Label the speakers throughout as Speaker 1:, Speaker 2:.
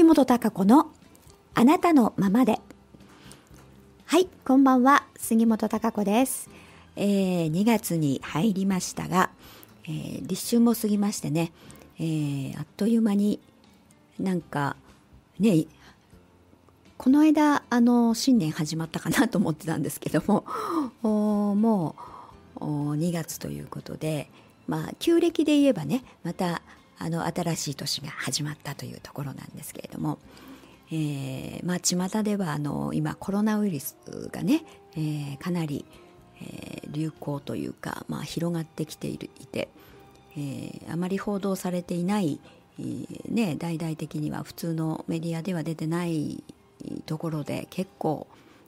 Speaker 1: 杉本孝子のあなたのままで。はいこんばんは。杉本孝子です、えー、2月に入りましたが、えー、立春も過ぎましてね、えー、あっという間になんかねこの間あの新年始まったかなと思ってたんですけども もう2月ということでまあ旧暦で言えばねまたあの新しい年が始まったというところなんですけれども、えー、まあ巷ではあの今コロナウイルスがね、えー、かなり、えー、流行というか、まあ、広がってきているいて、えー、あまり報道されていない、えー、ね、大々的には普通のメディアでは出てないところで結構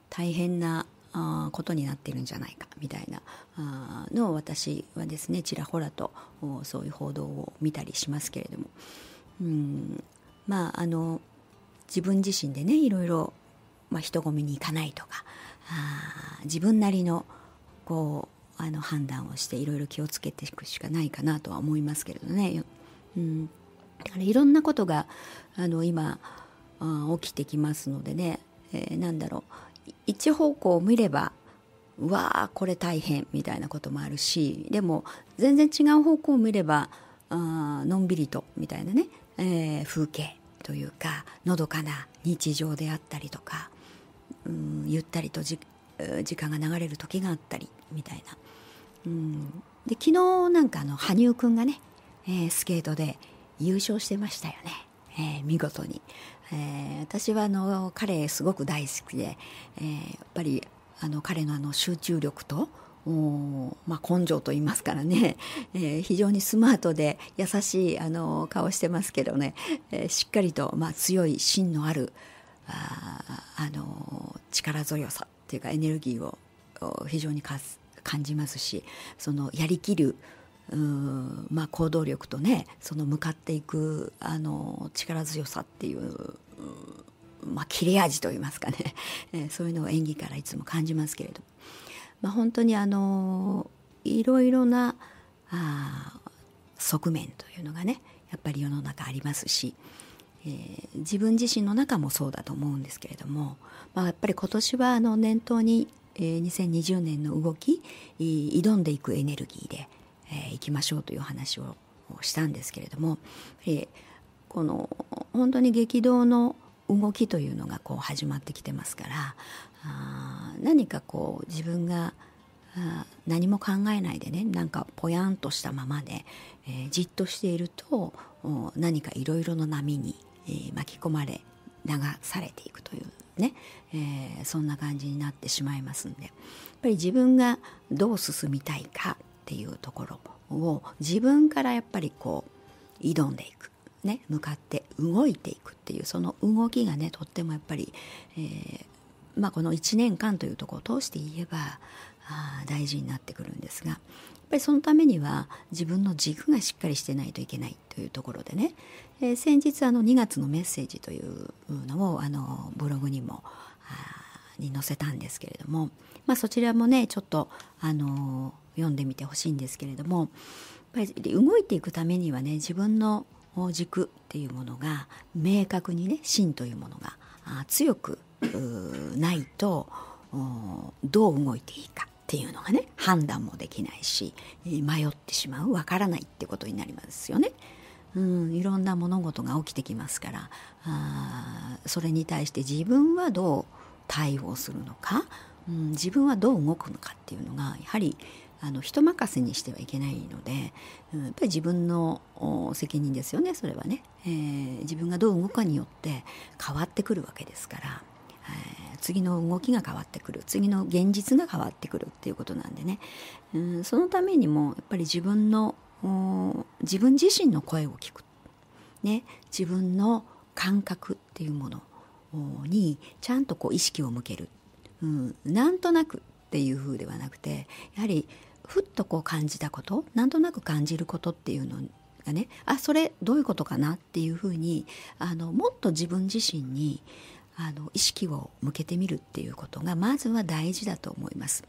Speaker 1: 大変なあことになってるんじゃないかみたいな。あのを私はですねちらほらとそういう報道を見たりしますけれども。うん。まああの自分自身でねいろいろ、まあ、人混みに行かないとかあ自分なりのこうあの判断をしていろいろ気をつけていくしかないかなとは思いますけれどね。うん、だからいろんなことがあの今あ起きてきますのでね、えー、なんだろう。一方向を見ればわーこれ大変みたいなこともあるしでも全然違う方向を見ればあのんびりとみたいなね、えー、風景というかのどかな日常であったりとか、うん、ゆったりと時間が流れる時があったりみたいな。うん、で昨日なんかあの羽生くんがね、えー、スケートで優勝してましたよね、えー、見事に、えー、私はあの彼すごく大好きで、えー、やっぱりあの彼のあの集中力とまあ、根性と言いますからね、えー、非常にスマートで優しいあの顔してますけどね、えー、しっかりと、まあ、強い芯のあるああの力強さっていうかエネルギーを非常に感じますしそのやりきるまあ、行動力とねその向かっていくあの力強さっていうまあ、切れ味といいますかね、えー、そういうのを演技からいつも感じますけれど、まあ、本当にあのいろいろなあ側面というのがねやっぱり世の中ありますし、えー、自分自身の中もそうだと思うんですけれども、まあ、やっぱり今年はあの念頭に、えー、2020年の動き挑んでいくエネルギーで、えー、いきましょうという話をしたんですけれども、えー、この本当に激動の動きというのがこう始まってきてますからあ何かこう自分が何も考えないでねなんかぽやんとしたままで、え、じっとしていると何かいろいろな波に、え、巻き込まれ流されていくというね、えー、そんな感じになってしまいますんでやっぱり自分がどう進みたいかっていうところを自分からやっぱりこう挑んでいく。ね、向かって動いていくっていうその動きがねとってもやっぱり、えーまあ、この1年間というところを通して言えばあ大事になってくるんですがやっぱりそのためには自分の軸がしっかりしてないといけないというところでね、えー、先日あの2月のメッセージというのをあのブログにもに載せたんですけれども、まあ、そちらもねちょっとあの読んでみてほしいんですけれどもやっぱり動いていくためにはね自分の軸っていうものが明確にね芯というものが強くないとどう動いていいかっていうのがね判断もできないし迷ってしまうわからないってことになりますよね。うん、いろんな物事が起きてきますからあそれに対して自分はどう対応するのか、うん、自分はどう動くのかっていうのがやはりあの人任せにしてはいけないので、うん、やっぱり自分の責任ですよねそれはね、えー、自分がどう動くかによって変わってくるわけですから、えー、次の動きが変わってくる次の現実が変わってくるっていうことなんでね、うん、そのためにもやっぱり自分の自分自身の声を聞く、ね、自分の感覚っていうものにちゃんとこう意識を向ける、うん、なんとなくっていう風ではなくてやはりふっとこう感じたことなんとなく感じることっていうのがねあそれどういうことかなっていうふうにあのもっと自分自身にあの意識を向けてみるっていうことがまずは大事だと思います。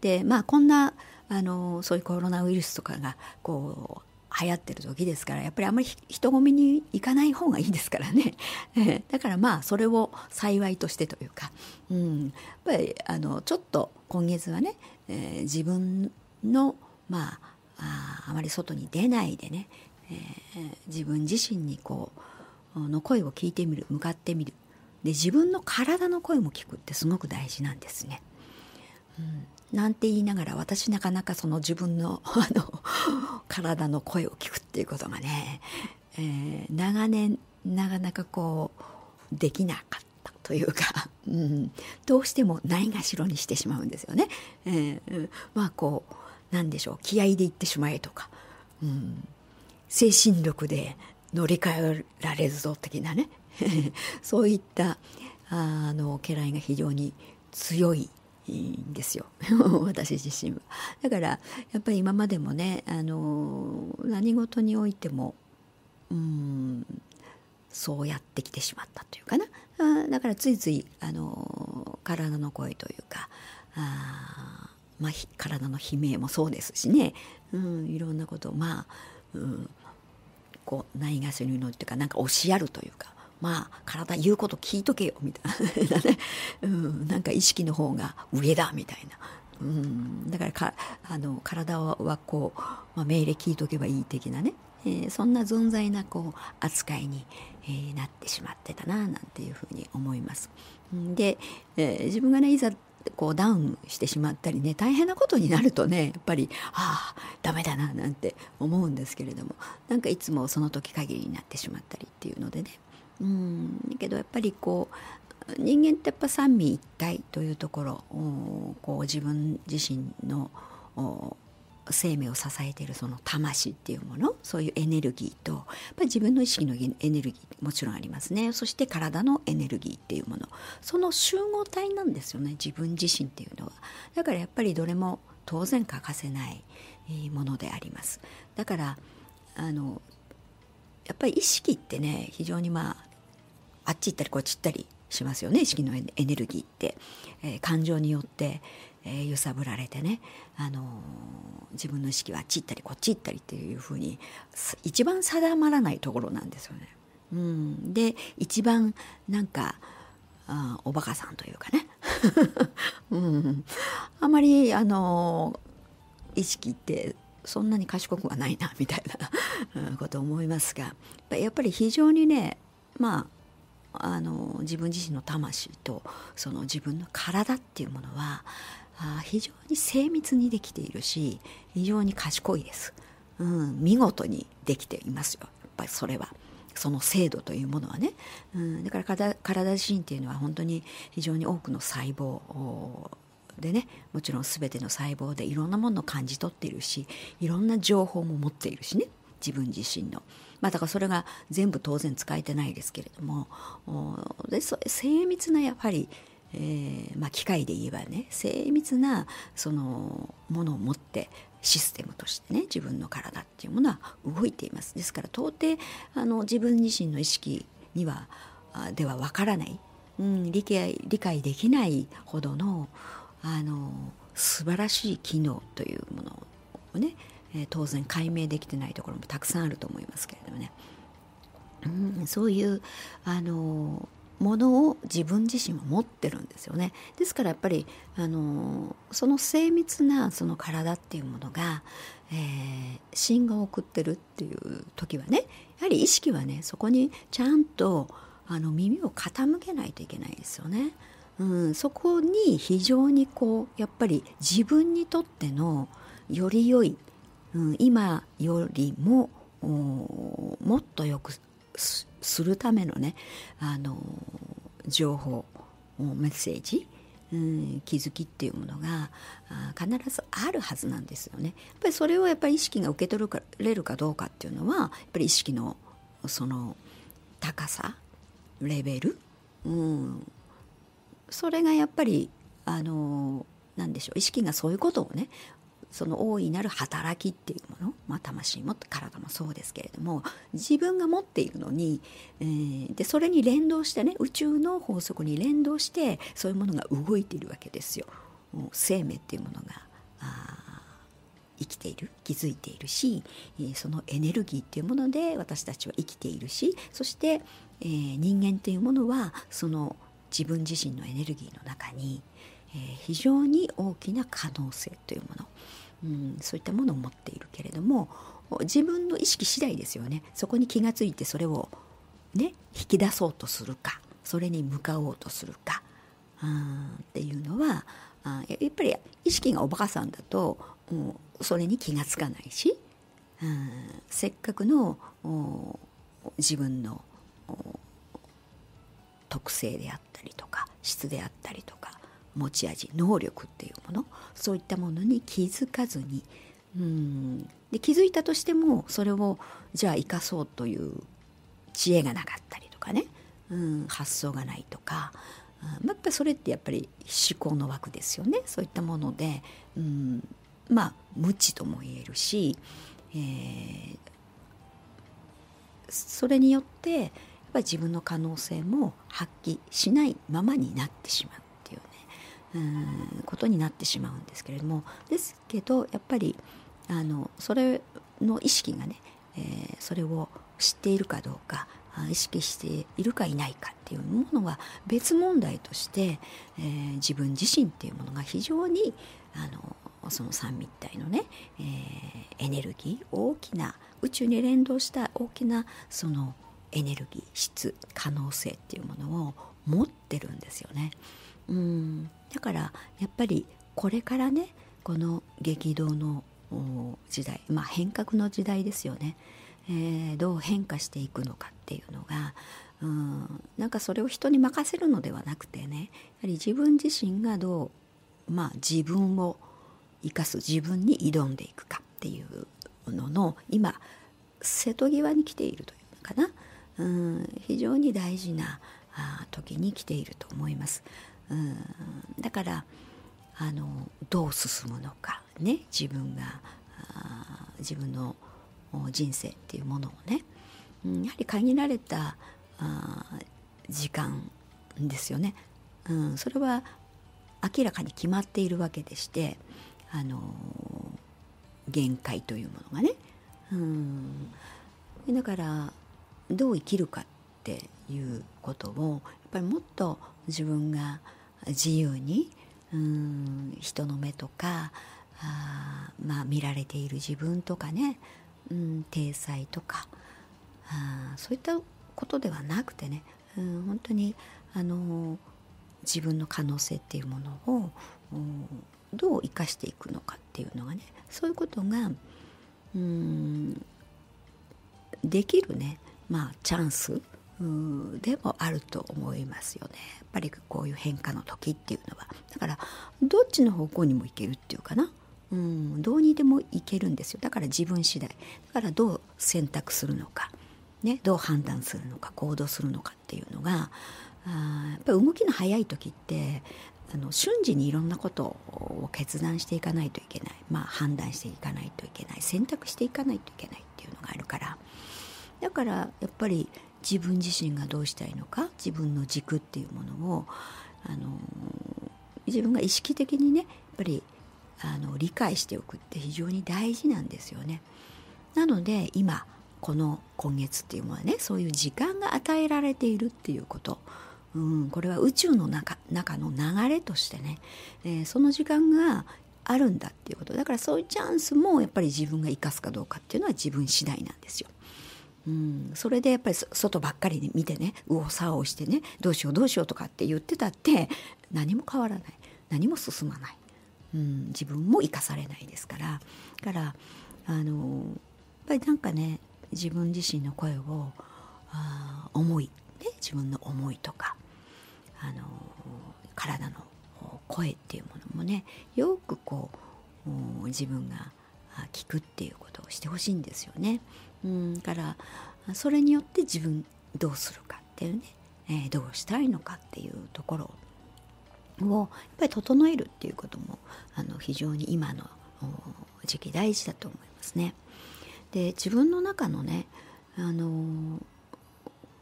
Speaker 1: でまあこんなあのそういうコロナウイルスとかがこう流行ってる時ですからやっぱりあんまり人混みに行かない方がいいですからね、だからまあそれを幸いとしてというか、うん、やっぱりあのちょっと今月はね、えー、自分のまあああまり外に出ないでね、えー、自分自身にこうの声を聞いてみる向かってみるで自分の体の声も聞くってすごく大事なんですね。うんなんて言いながら私なかなかその自分の あの体の声を聞くっていうことがね、えー、長年なかなかこうできなかったというか、うん、どうしてもないがしろにしてしまうんですよね。えー、まあこう何でしょう気合で言ってしまえとか、うん、精神力で乗り換えられるぞ的なね。そういったあの家来が非常に強いんですよ。私自身は。だからやっぱり今までもねあの何事においてもうんそうやってきてしまったというかな。あだからついついあの体の声というかあ、まあ、体の悲鳴もそうですしね、うん、いろんなことをまあ、うん、こうないがしろにのっていうかなんか押しやるというかまあ体言うこと聞いとけよみたいなね、うん、なんか意識の方が上だみたいな、うん、だからかあの体はこう、まあ、命令聞いとけばいい的なね、えー、そんな存在なこう扱いに、えー、なってしまってたななんていうふうに思います。で、えー、自分がねいざこうダウンしてしまったりね大変なことになるとねやっぱりああダメだななんて思うんですけれどもなんかいつもその時限りになってしまったりっていうのでね。うんだけどやっぱりこう人間ってやっぱ三位一体というところこう自分自身の生命を支えているその魂っていうものそういうエネルギーとやっぱ自分の意識のエネルギーもちろんありますね。そして体のエネルギーっていうもの。その集合体なんですよね。自分自身っていうのは。だからやっぱりどれも当然欠かせないものであります。だからあのやっぱり意識ってね非常にまああっち行ったりこっち行ったりしますよね。意識のエネルギーって、えー、感情によって、え、揺さぶられてね、あの、自分の意識はあっち行ったりこっち行ったりっていうふうに一番定まらないところなんですよね。うん、で一番なんかあおバカさんというかね、うん、あまりあの意識ってそんなに賢くはないなみたいな こと思いますがやっぱり非常にねまああの自分自身の魂とその自分の体っていうものはあ非常に精密にできているし非常に賢いです、うん、見事にできていますよ。やっぱりそれは。その精度というものはね、うん、だから体自身っていうのは本当に非常に多くの細胞でねもちろん全ての細胞でいろんなものを感じ取っているしいろんな情報も持っているしね。自分自身の。まあ、だからそれが全部当然使えてないですけれども。で精密なやっぱり、えーまあ、機械で言えばね精密なそのものを持ってシステムとしてね自分の体っていうものは動いています。ですから到底あの自分自身の意識にはではわからない、うん、理解理解できないほどのあの素晴らしい機能というものをね、え、当然解明できてないところもたくさんあると思いますけれどもね、うん、そういうあのものを自分自身は持ってるんですよねですからやっぱりあのその精密なその体っていうものが、えー、芯が送ってるっていう時はねやはり意識はねそこにちゃんとあの耳を傾けないといけないですよね。うん、そこに非常にこうやっぱり自分にとってのより良い、うん、今よりももっとよくするためのねあの情報メッセージ、うん、気づきっていうものが必ずあるはずなんですよね。やっぱりそれをやっぱり意識が受け取れるかどうかっていうのはやっぱり意識のその高さレベル、うん、それがやっぱりあの何でしょう意識がそういうことをねその大いなる働きっていうもの、まあ、魂も体もそうですけれども自分が持っているのに、えー、でそれに連動してね宇宙の法則に連動してそういうものが動いているわけですよ。生命っていうものが生きている気づいているしそのエネルギーっていうもので私たちは生きているしそして、えー、人間っていうものはその自分自身のエネルギーの中に、え、非常に大きな可能性というもの、うん、そういったものを持っているけれども自分の意識次第ですよね。そこに気がついてそれをね引き出そうとするかそれに向かおうとするかうんっていうのはあやっぱり意識がおバカさんだと、うん、それに気が付かないし、うん、せっかくの自分の特性であったりとか質であったりとか持ち味能力っていうものそういったものに気づかずに、うん、で気づいたとしてもそれをじゃあ生かそうという知恵がなかったりとかね、うん、発想がないとか、やっぱそれってやっぱり思考の枠ですよね。そういったもので、うん、まあ無知とも言えるし、えー、それによってやっぱり自分の可能性も発揮しないままになってしまう。うんことになってしまうんですけれどもですけどやっぱりあのそれの意識がね、えー、それを知っているかどうか意識しているかいないかっていうものは別問題として、えー、自分自身っていうものが非常にあのその三密体のね、えー、エネルギー大きな宇宙に連動した大きなそのエネルギー質可能性っていうものを持ってるんですよね。うんだからやっぱりこれからねこの激動の時代まあ変革の時代ですよね。えー、どう変化していくのかっていうのがうんなんかそれを人に任せるのではなくてねやはり自分自身がどう、まあ、自分を生かす自分に挑んでいくかっていうのの今瀬戸際に来ているというのかなうん非常に大事なあ時に来ていると思います。うん。だからあのどう進むのかね。自分が自分の人生っていうものをね、うん、やはり限られた時間ですよね、うん、それは明らかに決まっているわけでしてあの限界というものがね、うん、だからどう生きるかっていうことをやっぱりもっと自分が自由に、うん、人の目とかあまあ見られている自分とかねうん、体裁とかあそういったことではなくてね、うん、本当にあの自分の可能性っていうものをうどう生かしていくのかっていうのがねそういうことがうんできるねまあチャンスでもあると思いますよね。やっぱりこういう変化の時っていうのは。だからどっちの方向にもいけるっていうかな。うん、どうにでもいけるんですよ。だから自分次第。だからどう選択するのか、ね、どう判断するのか。行動するのかっていうのがあやっぱり動きの速い時ってあの瞬時にいろんなことを決断していかないといけない、まあ、判断していかないといけない。選択していかないといけないっていうのがあるから。だからやっぱり自分自身がどうしたいのか自分の軸っていうものをあの自分が意識的にねやっぱりあの理解しておくって非常に大事なんですよね。なので今この今月っていうのはねそういう時間が与えられているっていうこと、うん、これは宇宙の中中の流れとしてね、えー、その時間があるんだっていうことだからそういうチャンスもやっぱり自分が生かすかどうかっていうのは自分次第なんですよ。うん、それでやっぱり外ばっかり見てね右往左往してねどうしようどうしようとかって言ってたって何も変わらない。何も進まない。うん、自分も生かされないですから。だからあのやっぱりなんかね自分自身の声をあ思い、ね、自分の思いとかあの体の声っていうものもねよくこう自分が聞くっていうことをしてほしいんですよね。うん、からそれによって自分どうするかっていうね、えー、どうしたいのかっていうところをやっぱり整えるっていうこともあの非常に今の時期大事だと思いますね。で自分の中のねあの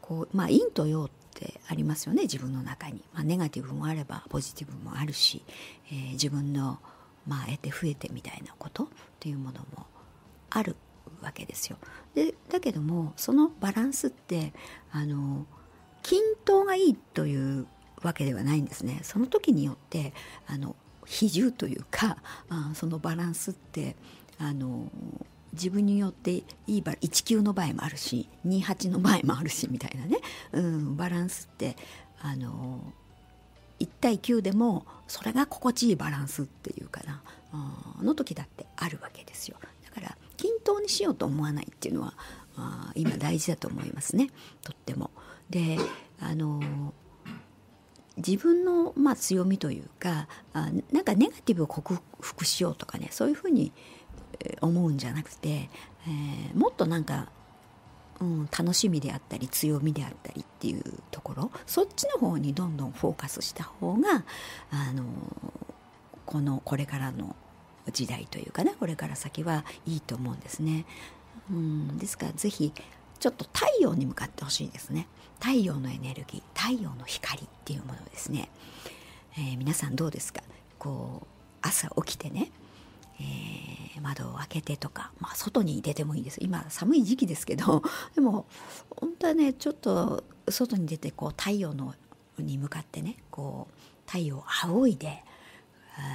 Speaker 1: こうまあ陰と陽ってありますよね自分の中に、まあ、ネガティブもあればポジティブもあるし、えー、自分のまあ、得て増えてみたいなことっていうものもあるわけですよ。でだけどもそのバランスってあの均等がいいというわけではないんですね。その時によってあの比重というかあそのバランスってあの自分によっていいバ19の場合もあるし28の場合もあるしみたいなね、うん、バランスってあの1対9でもそれが心地いいバランスっていうかなあの時だってあるわけですよだから均等にしようと思わないっていうのはあ今大事だと思いますねとっても。であの自分のまあ強みというかあなんかネガティブを克服しようとかねそういうふうに思うんじゃなくて、えー、もっとなんか、うん、楽しみであったり強みであったりっていうところそっちの方にどんどんフォーカスした方があのこのこれからの時代というかねこれから先はいいと思うんですね。うん、ですから是非ちょっと太陽に向かってほしいですね。太陽のエネルギー太陽の光っていうものですね、えー、皆さんどうですか？こう朝起きてねえー、窓を開けてとか、まあ、外に出てもいいです。今寒い時期ですけど でも本当はねちょっと外に出てこう太陽のに向かってねこう太陽を仰いで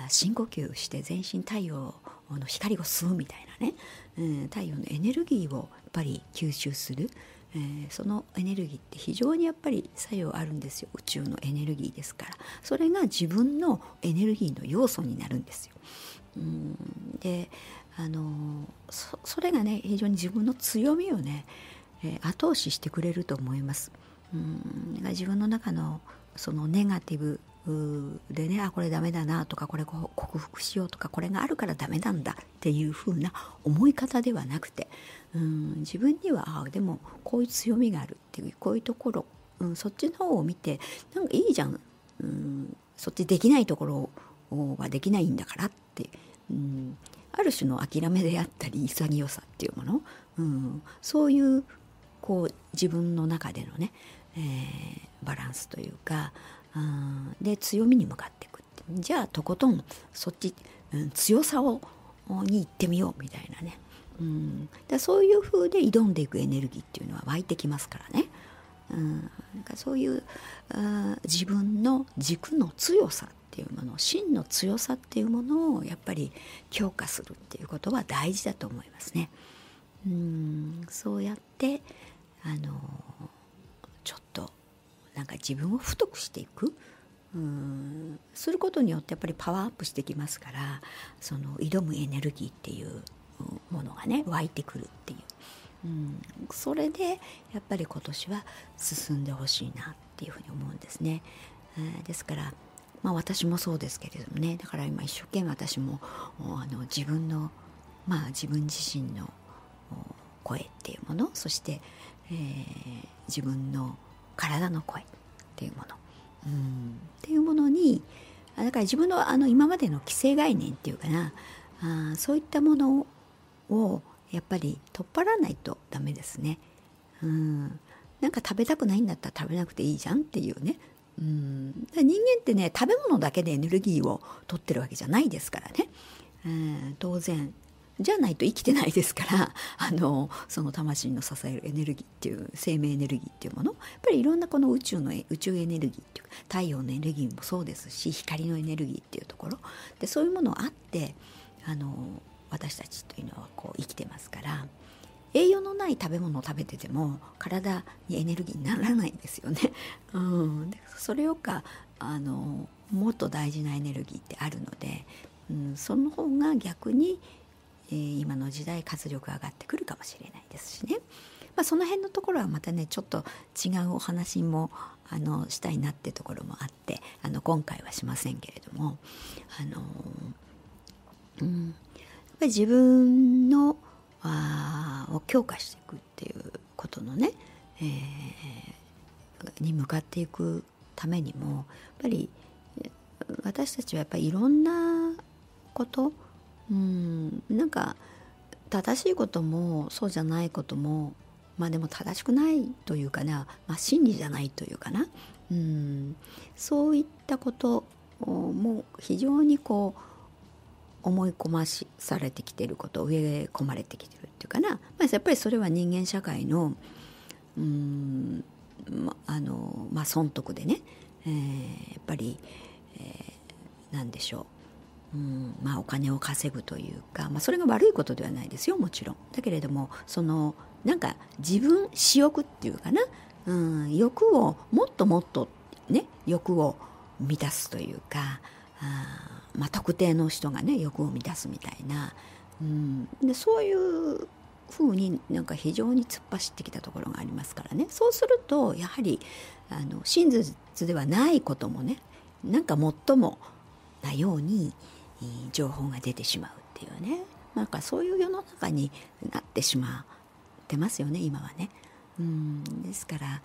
Speaker 1: 深呼吸して全身太陽の光を吸うみたいなね、うん、太陽のエネルギーをやっぱり吸収する、えー、そのエネルギーって非常にやっぱり作用あるんですよ宇宙のエネルギーですからそれが自分のエネルギーの要素になるんですよ。うんであのそそれがね非常に自分の強みをね、えー、後押ししてくれると思います。うん自分の中のそのネガティブでねあこれダメだなとかこれ克服しようとかこれがあるからダメなんだっていう風な思い方ではなくてうん自分にはあでもこういう強みがあるっていうこういうところ、うん、そっちの方を見てなんかいいじゃん、うん、そっちできないところはできないんだからって、うん、ある種の諦めであったり潔さっていうもの、うん、そういうこう自分の中でのね、えー、バランスというか、うん、で強みに向かっていくじゃあとことんそっち、うん、強さをに行ってみようみたいなね、うん、だそういう風で挑んでいくエネルギーっていうのは湧いてきますからね。うん、なんかそういうあ自分の軸の強さっていうもの真の強さっていうものをやっぱり強化するっていうことは大事だと思いますね。うん。そうやってあのちょっとなんか自分を太くしていく。うん。することによってやっぱりパワーアップしてきますからその挑むエネルギーっていうものがね湧いてくるっていう、うん、それでやっぱり今年は進んでほしいなっていうふうに思うんですね。ですからまあ、私もそうですけれどもね。だから今一生懸命私もあの自分の、まあ、自分自身の声っていうものそして、えー、自分の体の声っていうもの、うん、っていうものにだから自分のあの今までの既成概念っていうかな。あそういったものをやっぱり取っ払わないとダメですね。うん、なんか食べたくないんだったら食べなくていいじゃんっていうね。うん。人間ってね食べ物だけでエネルギーを取ってるわけじゃないですからね、うん、当然。じゃないと生きてないですから あのその魂の支えるエネルギーっていう生命エネルギーっていうもの。やっぱりいろんなこの宇宙の宇宙エネルギーっていうか太陽のエネルギーもそうですし光のエネルギーっていうところ。でそういうものあってあの私たちというのはこう生きてますから栄養のない食べ物を食べてても体にエネルギーにならないんですよね。うん、それよかあのもっと大事なエネルギーってあるので、うん、その方が逆に、えー、今の時代活力上がってくるかもしれないですしね。まあ、その辺のところはまたねちょっと違うお話もあのしたいなってところもあってあの今回はしませんけれどもあの、うん、やっぱり自分のあを強化していくっていうことのね、えー、に向かっていくためにもやっぱり私たちはやっぱりいろんなことうん。なんか正しいこともそうじゃないこともまあでも正しくないというかな、まあ、真理じゃないというかな。うん。そういったことも非常にこう思い込ましされてきてること植え込まれてきてるっていうかな、まあ、やっぱりそれは人間社会のうんまあのまあ損得でね、えー、やっぱり、えー、何でしょう。うんまあ、お金を稼ぐというか、まあ、それが悪いことではないですよもちろん。だけれどもそのなんか自分私欲っていうかな、うん、欲をもっともっとね欲を満たすというかあ、まあ、特定の人がね欲を満たすみたいな、うん、でそういうふうになんか非常に突っ走ってきたところがありますからね。そうするとやはりあの真実ではないこともねなんか最もなように情報が出てしまうっていうねなんかそういう世の中になってしまってますよね今はね。うんですから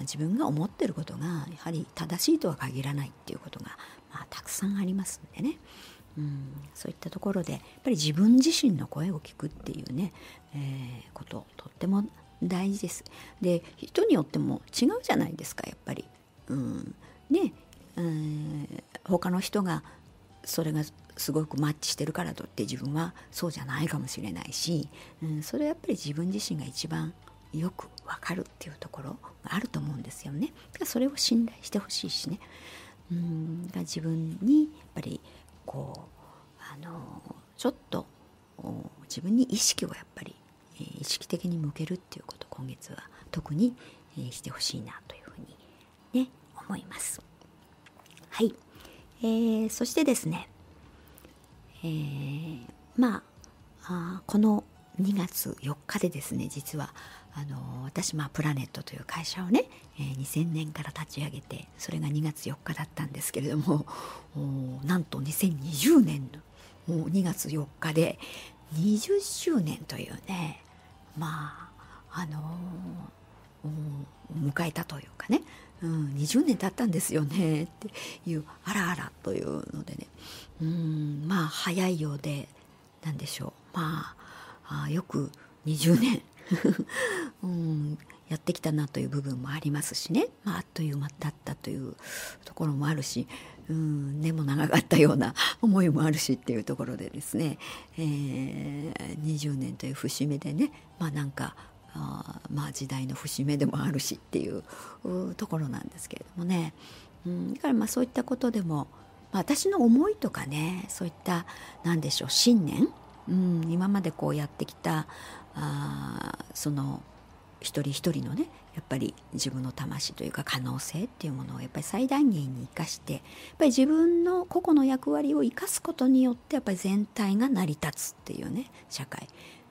Speaker 1: 自分が思ってることがやはり正しいとは限らないっていうことが、まあ、たくさんありますんでね。うんそういったところでやっぱり自分自身の声を聞くっていうね、えー、こととっても大事です。で人によっても違うじゃないですかやっぱり。うん、ね、うん、他の人がそれがすごくマッチしてるからといって自分はそうじゃないかもしれないし、うん、それはやっぱり自分自身が一番よくわかるっていうところがあると思うんですよね。それを信頼してほしいしね。うん自分にやっぱりこうあのちょっと自分に意識をやっぱり、え、意識的に向けるっていうこと今月は特に、え、してほしいなというふうにね思います。はい、えー、そしてですね、えー、まあこの2月4日でですね実はあの私、まあ、プラネットという会社をね、えー、2000年から立ち上げてそれが2月4日だったんですけれども なんと2020年のもう2月4日で20周年というねまああのー、迎えたというかね、うん、20年経ったんですよねっていうあらあらというのでね。うんまあ早いようで何でしょう。まああよく20年。うん、やってきたなという部分もありますしね、まあ、あっという間だったというところもあるし、うん、根も長かったような 思いもあるしっていうところでですね、えー、20年という節目でね。まあなんかあまあ時代の節目でもあるしっていうところなんですけれどもね、うん、だからまあそういったことでも、まあ、私の思いとかねそういった何でしょう信念、うん、今までこうやってきたあその一人一人のねやっぱり自分の魂というか可能性っていうものをやっぱり最大限に生かしてやっぱり自分の個々の役割を生かすことによってやっぱり全体が成り立つっていうね社会、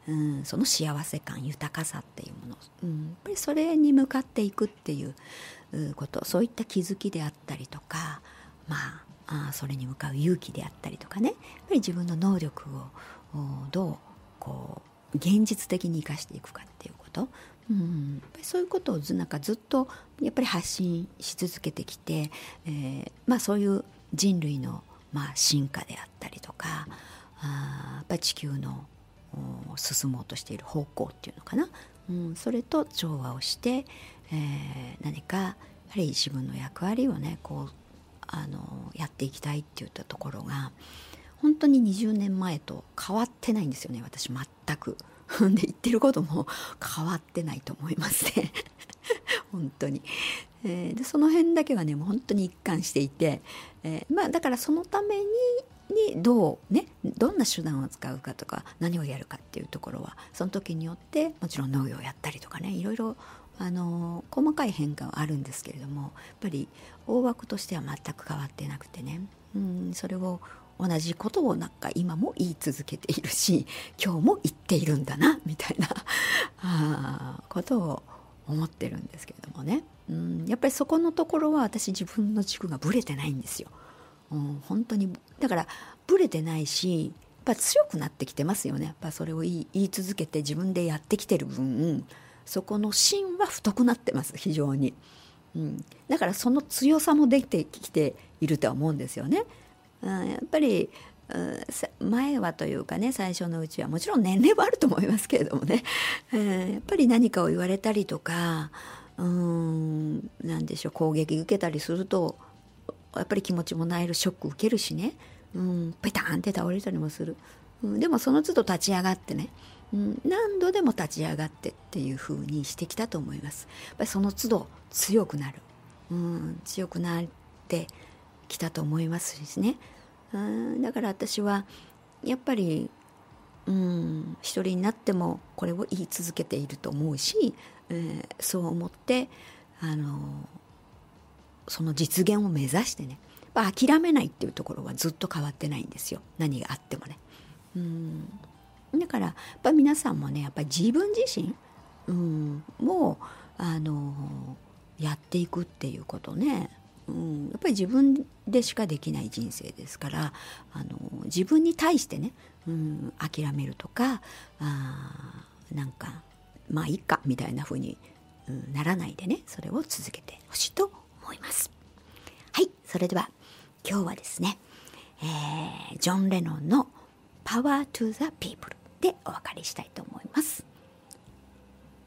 Speaker 1: うん、その幸せ感豊かさっていうもの、うん、やっぱりそれに向かっていくっていうこと。そういった気づきであったりとかまああそれに向かう勇気であったりとかね。やっぱり自分の能力をどうこう現実的に生かしていくかっていうこと、うん、やっぱりそういうことをずなんかずっとやっぱり発信し続けてきて、えー、まあ、そういう人類の、まあ、進化であったりとかあやっぱり地球の進もうとしている方向っていうのかな、うん、それと調和をして、えー、何かやはり自分の役割をねこうあのやっていきたいっていったところが本当に20年前と変わってないんですよね。私全く。で言ってることも変わってないと思いますね。本当に、えー、でその辺だけはねもう本当に一貫していて、えー、まあだからそのためににどうねどんな手段を使うかとか何をやるかっていうところはその時によってもちろん農業をやったりとかねいろいろあの細かい変化はあるんですけれどもやっぱり大枠としては全く変わってなくてねうんそれを同じことをなんか今も言い続けているし今日も言っているんだなみたいな あことを思ってるんですけれどもね、うん、やっぱりそこのところは私自分の軸がぶれてないんですよ。うん、本当にだからぶれてないしやっぱ強くなってきてますよね。やっぱそれを言い続けて自分でやってきてる分そこの芯は太くなってます非常に、うん、だからその強さも出てきているとは思うんですよね。うん、やっぱり前はというかね最初のうちはもちろん年齢はあると思いますけれどもね、えー、やっぱり何かを言われたりとかうん何でしょう攻撃受けたりするとやっぱり気持ちもなえるショック受けるしね、うん、ペタンって倒れたりもする、うん、でもその都度立ち上がってね、うん、何度でも立ち上がってっていう風にしてきたと思います。やっぱりその都度強くなる、うん、強くなってきたと思いますしね、うん、だから私はやっぱりうん。一人になってもこれを言い続けていると思うし、えー、そう思ってあのその実現を目指してね。諦めないっていうところはずっと変わってないんですよ。何があってもね。うん。だからやっぱ皆さんもねやっぱり自分自身、うん、もうあのやっていくっていうことね、うん、やっぱり自分でしかできない人生ですからあの自分に対してね、うん、諦めるとかあなんかまあいいかみたいな風に、うん、ならないでねそれを続けてほしいと思います。はい。それでは。今日はですね、えー、ジョン・レノンの「Power to the People」でお別れしたいと思います。